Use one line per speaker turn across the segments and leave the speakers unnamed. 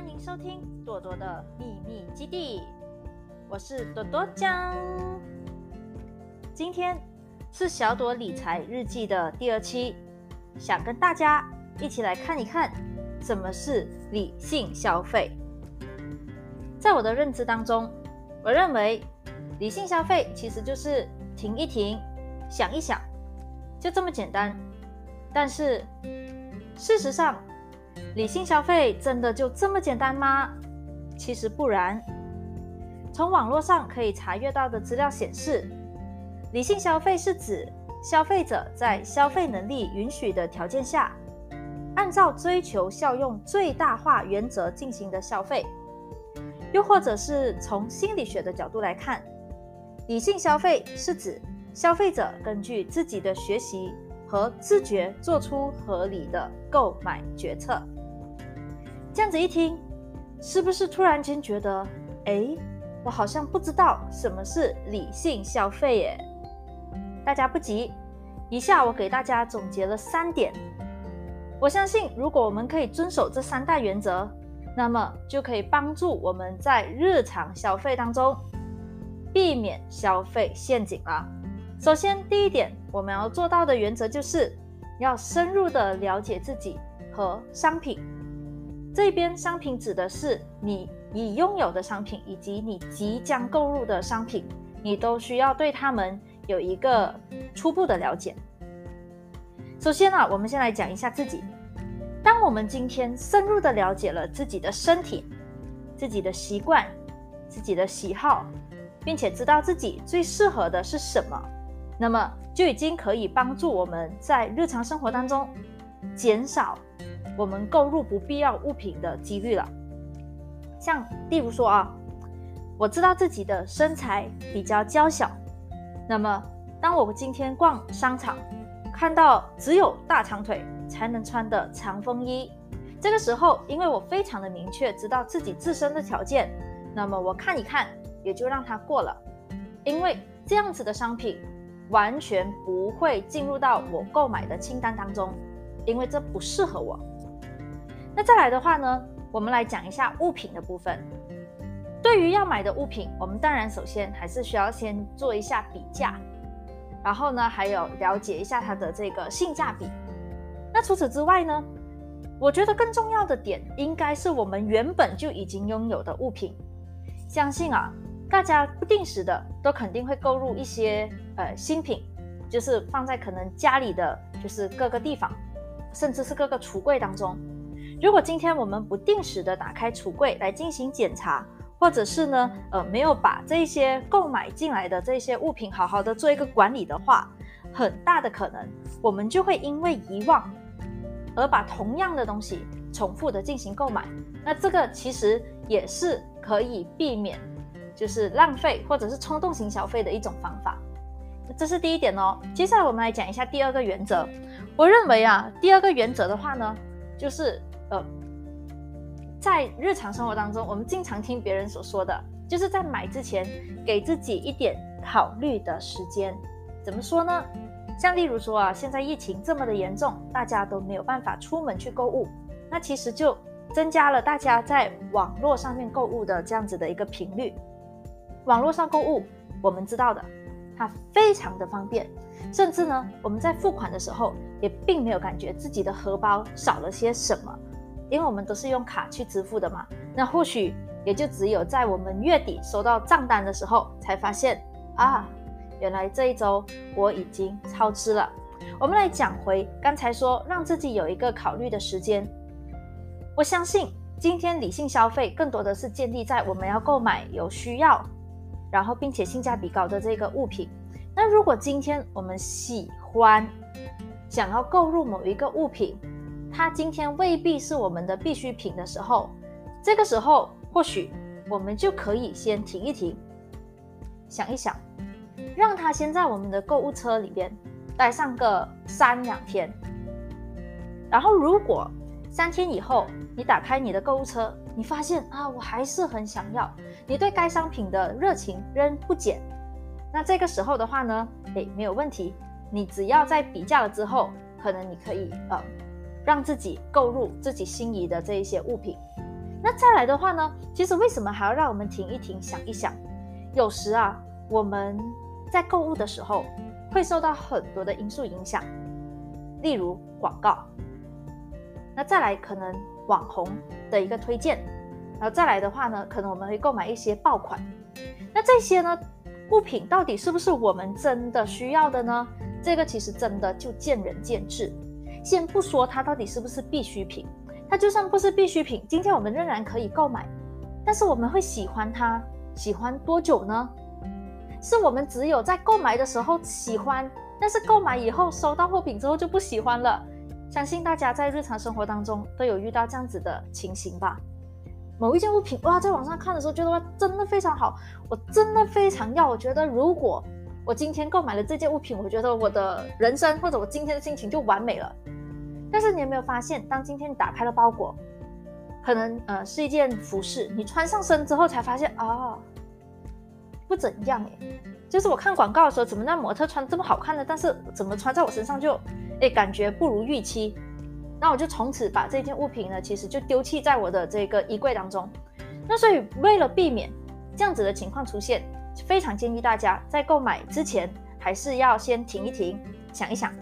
欢迎收听朵朵的秘密基地，我是朵朵酱。今天是小朵理财日记的第二期，想跟大家一起来看一看什么是理性消费。在我的认知当中，我认为理性消费其实就是停一停，想一想，就这么简单。但是事实上，理性消费真的就这么简单吗？其实不然。从网络上可以查阅到的资料显示，理性消费是指消费者在消费能力允许的条件下，按照追求效用最大化原则进行的消费。又或者是从心理学的角度来看，理性消费是指消费者根据自己的学习。和自觉做出合理的购买决策。这样子一听，是不是突然间觉得，哎，我好像不知道什么是理性消费耶？大家不急，以下我给大家总结了三点。我相信，如果我们可以遵守这三大原则，那么就可以帮助我们在日常消费当中避免消费陷阱了。首先，第一点，我们要做到的原则就是要深入的了解自己和商品。这边商品指的是你已拥有的商品，以及你即将购入的商品，你都需要对他们有一个初步的了解。首先呢，我们先来讲一下自己。当我们今天深入的了解了自己的身体、自己的习惯、自己的喜好，并且知道自己最适合的是什么。那么就已经可以帮助我们在日常生活当中减少我们购入不必要物品的几率了。像例如说啊，我知道自己的身材比较娇小，那么当我今天逛商场看到只有大长腿才能穿的长风衣，这个时候因为我非常的明确知道自己自身的条件，那么我看一看也就让它过了，因为这样子的商品。完全不会进入到我购买的清单当中，因为这不适合我。那再来的话呢，我们来讲一下物品的部分。对于要买的物品，我们当然首先还是需要先做一下比价，然后呢，还有了解一下它的这个性价比。那除此之外呢，我觉得更重要的点应该是我们原本就已经拥有的物品。相信啊。大家不定时的都肯定会购入一些呃新品，就是放在可能家里的就是各个地方，甚至是各个橱柜当中。如果今天我们不定时的打开橱柜来进行检查，或者是呢呃没有把这些购买进来的这些物品好好的做一个管理的话，很大的可能我们就会因为遗忘而把同样的东西重复的进行购买。那这个其实也是可以避免。就是浪费或者是冲动型消费的一种方法，这是第一点哦。接下来我们来讲一下第二个原则。我认为啊，第二个原则的话呢，就是呃，在日常生活当中，我们经常听别人所说的，就是在买之前给自己一点考虑的时间。怎么说呢？像例如说啊，现在疫情这么的严重，大家都没有办法出门去购物，那其实就增加了大家在网络上面购物的这样子的一个频率。网络上购物，我们知道的，它非常的方便，甚至呢，我们在付款的时候也并没有感觉自己的荷包少了些什么，因为我们都是用卡去支付的嘛。那或许也就只有在我们月底收到账单的时候，才发现啊，原来这一周我已经超支了。我们来讲回刚才说，让自己有一个考虑的时间。我相信今天理性消费更多的是建立在我们要购买有需要。然后，并且性价比高的这个物品，那如果今天我们喜欢想要购入某一个物品，它今天未必是我们的必需品的时候，这个时候或许我们就可以先停一停，想一想，让它先在我们的购物车里边待上个三两天，然后如果三天以后你打开你的购物车。你发现啊，我还是很想要，你对该商品的热情仍不减。那这个时候的话呢，诶，没有问题。你只要在比价了之后，可能你可以呃，让自己购入自己心仪的这一些物品。那再来的话呢，其实为什么还要让我们停一停，想一想？有时啊，我们在购物的时候会受到很多的因素影响，例如广告，那再来可能网红的一个推荐，然后再来的话呢，可能我们会购买一些爆款。那这些呢，物品到底是不是我们真的需要的呢？这个其实真的就见仁见智。先不说它到底是不是必需品，它就算不是必需品，今天我们仍然可以购买，但是我们会喜欢它。喜欢多久呢？是我们只有在购买的时候喜欢，但是购买以后收到货品之后就不喜欢了。相信大家在日常生活当中都有遇到这样子的情形吧？某一件物品哇，在网上看的时候觉得哇，真的非常好，我真的非常要。我觉得如果我今天购买了这件物品，我觉得我的人生或者我今天的心情就完美了。但是你有没有发现，当今天你打开了包裹？可能呃是一件服饰，你穿上身之后才发现啊，不怎样哎。就是我看广告的时候，怎么那模特穿这么好看呢？但是怎么穿在我身上就哎感觉不如预期。那我就从此把这件物品呢，其实就丢弃在我的这个衣柜当中。那所以为了避免这样子的情况出现，非常建议大家在购买之前还是要先停一停，想一想。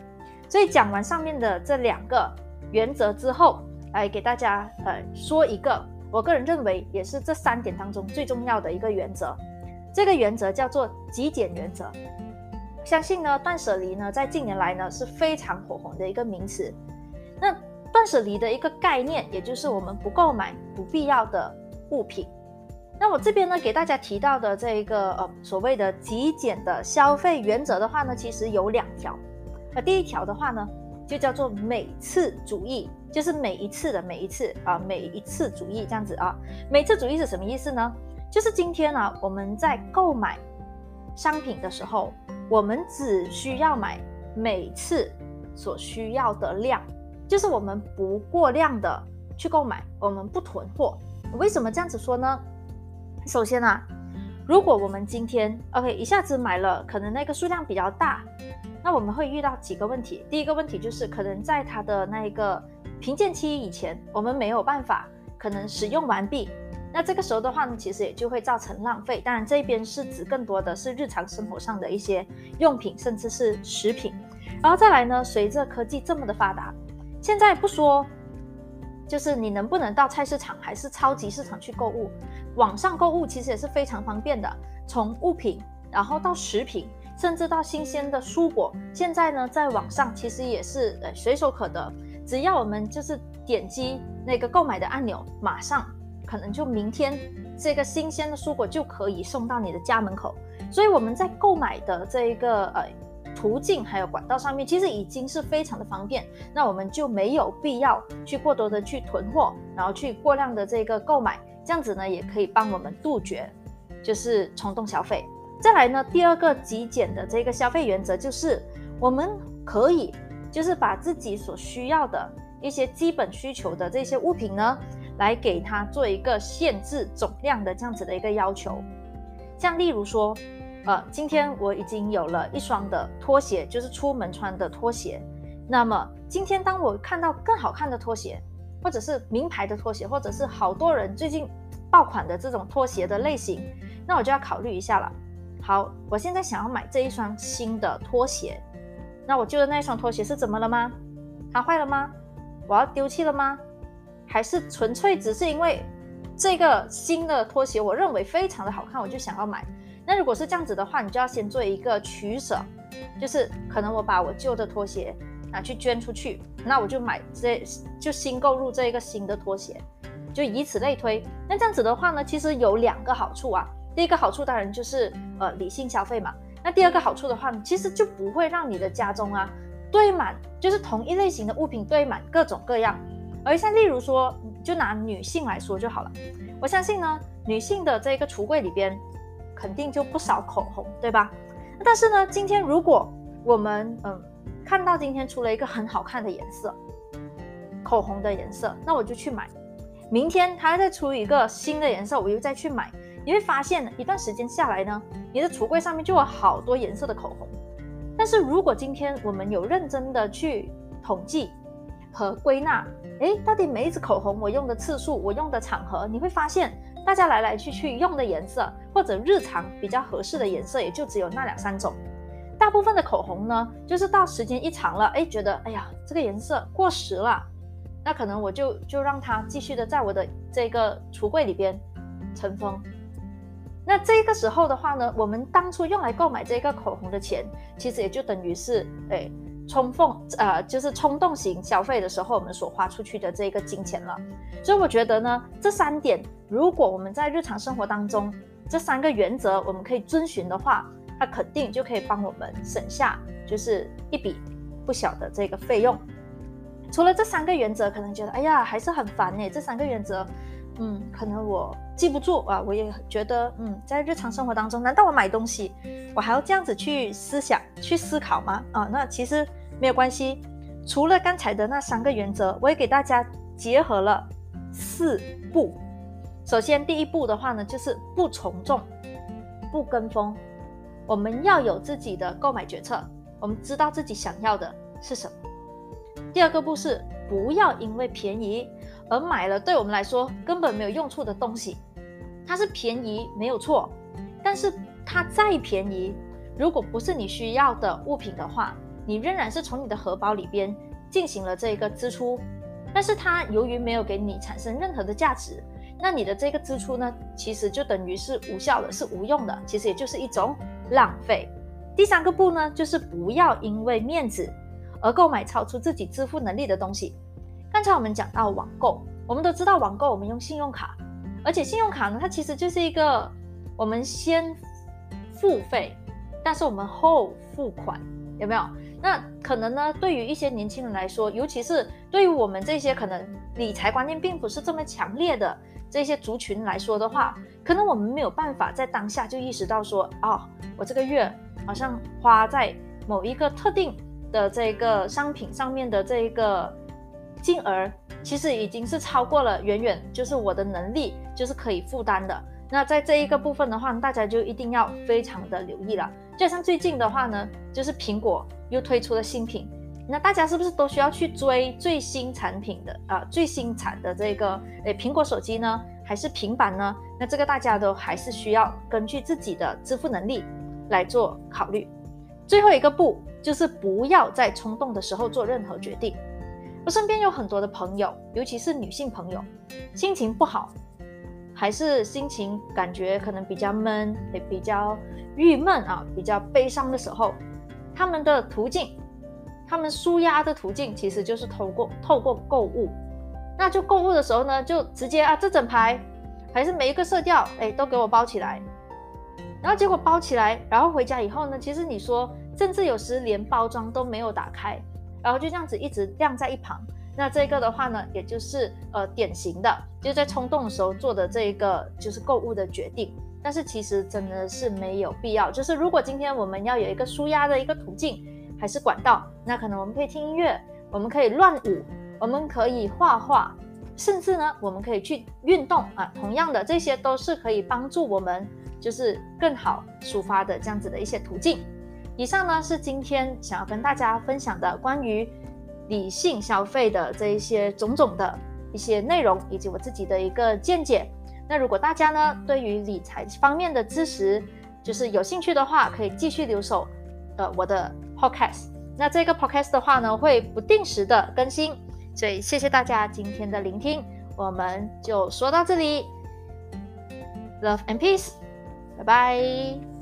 所以讲完上面的这两个原则之后。来给大家呃说一个，我个人认为也是这三点当中最重要的一个原则。这个原则叫做极简原则。相信呢，断舍离呢，在近年来呢是非常火红的一个名词。那断舍离的一个概念，也就是我们不购买不必要的物品。那我这边呢，给大家提到的这一个呃所谓的极简的消费原则的话呢，其实有两条。那第一条的话呢，就叫做每次主义。就是每一次的每一次啊，每一次主义这样子啊，每次主义是什么意思呢？就是今天呢，我们在购买商品的时候，我们只需要买每次所需要的量，就是我们不过量的去购买，我们不囤货。为什么这样子说呢？首先啊，如果我们今天 OK 一下子买了，可能那个数量比较大，那我们会遇到几个问题。第一个问题就是可能在它的那个评鉴期以前，我们没有办法可能使用完毕，那这个时候的话呢，其实也就会造成浪费。当然，这边是指更多的是日常生活上的一些用品，甚至是食品。然后再来呢，随着科技这么的发达，现在不说，就是你能不能到菜市场还是超级市场去购物，网上购物其实也是非常方便的。从物品，然后到食品，甚至到新鲜的蔬果，现在呢，在网上其实也是呃随手可得。只要我们就是点击那个购买的按钮，马上可能就明天这个新鲜的蔬果就可以送到你的家门口。所以我们在购买的这一个呃途径还有管道上面，其实已经是非常的方便。那我们就没有必要去过多的去囤货，然后去过量的这个购买，这样子呢也可以帮我们杜绝就是冲动消费。再来呢，第二个极简的这个消费原则就是我们可以。就是把自己所需要的一些基本需求的这些物品呢，来给它做一个限制总量的这样子的一个要求。像例如说，呃，今天我已经有了一双的拖鞋，就是出门穿的拖鞋。那么今天当我看到更好看的拖鞋，或者是名牌的拖鞋，或者是好多人最近爆款的这种拖鞋的类型，那我就要考虑一下了。好，我现在想要买这一双新的拖鞋。那我旧的那一双拖鞋是怎么了吗？它坏了吗？我要丢弃了吗？还是纯粹只是因为这个新的拖鞋我认为非常的好看，我就想要买？那如果是这样子的话，你就要先做一个取舍，就是可能我把我旧的拖鞋拿去捐出去，那我就买这就新购入这一个新的拖鞋，就以此类推。那这样子的话呢，其实有两个好处啊。第一个好处当然就是呃理性消费嘛。那第二个好处的话，其实就不会让你的家中啊堆满，就是同一类型的物品堆满各种各样。而像例如说，就拿女性来说就好了。我相信呢，女性的这个橱柜里边肯定就不少口红，对吧？但是呢，今天如果我们嗯看到今天出了一个很好看的颜色，口红的颜色，那我就去买。明天它再出一个新的颜色，我又再去买。你会发现，一段时间下来呢，你的橱柜上面就有好多颜色的口红。但是如果今天我们有认真的去统计，和归纳，诶，到底每一支口红我用的次数，我用的场合，你会发现大家来来去去用的颜色或者日常比较合适的颜色，也就只有那两三种。大部分的口红呢，就是到时间一长了，哎，觉得哎呀，这个颜色过时了，那可能我就就让它继续的在我的这个橱柜里边尘封。那这个时候的话呢，我们当初用来购买这个口红的钱，其实也就等于是，哎，冲锋，呃，就是冲动型消费的时候，我们所花出去的这个金钱了。所以我觉得呢，这三点，如果我们在日常生活当中，这三个原则我们可以遵循的话，它肯定就可以帮我们省下，就是一笔不小的这个费用。除了这三个原则，可能觉得，哎呀，还是很烦呢。这三个原则。嗯，可能我记不住啊，我也觉得，嗯，在日常生活当中，难道我买东西，我还要这样子去思想、去思考吗？啊，那其实没有关系。除了刚才的那三个原则，我也给大家结合了四步。首先，第一步的话呢，就是不从众、不跟风，我们要有自己的购买决策，我们知道自己想要的是什么。第二个步是不要因为便宜。而买了对我们来说根本没有用处的东西，它是便宜没有错，但是它再便宜，如果不是你需要的物品的话，你仍然是从你的荷包里边进行了这一个支出，但是它由于没有给你产生任何的价值，那你的这个支出呢，其实就等于是无效的，是无用的，其实也就是一种浪费。第三个步呢，就是不要因为面子而购买超出自己支付能力的东西。刚才我们讲到网购，我们都知道网购我们用信用卡，而且信用卡呢，它其实就是一个我们先付费，但是我们后付款，有没有？那可能呢，对于一些年轻人来说，尤其是对于我们这些可能理财观念并不是这么强烈的这些族群来说的话，可能我们没有办法在当下就意识到说，哦，我这个月好像花在某一个特定的这个商品上面的这一个。进而其实已经是超过了远远就是我的能力就是可以负担的。那在这一个部分的话，大家就一定要非常的留意了。就像最近的话呢，就是苹果又推出了新品，那大家是不是都需要去追最新产品的啊？最新产的这个诶苹果手机呢，还是平板呢？那这个大家都还是需要根据自己的支付能力来做考虑。最后一个步就是不要在冲动的时候做任何决定。我身边有很多的朋友，尤其是女性朋友，心情不好，还是心情感觉可能比较闷，也比较郁闷啊，比较悲伤的时候，他们的途径，他们舒压的途径，其实就是透过透过购物。那就购物的时候呢，就直接啊，这整排还是每一个色调，哎，都给我包起来。然后结果包起来，然后回家以后呢，其实你说，甚至有时连包装都没有打开。然后就这样子一直晾在一旁，那这个的话呢，也就是呃典型的，就在冲动的时候做的这一个就是购物的决定。但是其实真的是没有必要。就是如果今天我们要有一个舒压的一个途径还是管道，那可能我们可以听音乐，我们可以乱舞，我们可以画画，甚至呢我们可以去运动啊。同样的，这些都是可以帮助我们就是更好抒发的这样子的一些途径。以上呢是今天想要跟大家分享的关于理性消费的这一些种种的一些内容，以及我自己的一个见解。那如果大家呢对于理财方面的知识就是有兴趣的话，可以继续留守呃我的 podcast。那这个 podcast 的话呢会不定时的更新，所以谢谢大家今天的聆听，我们就说到这里，love and peace，拜拜。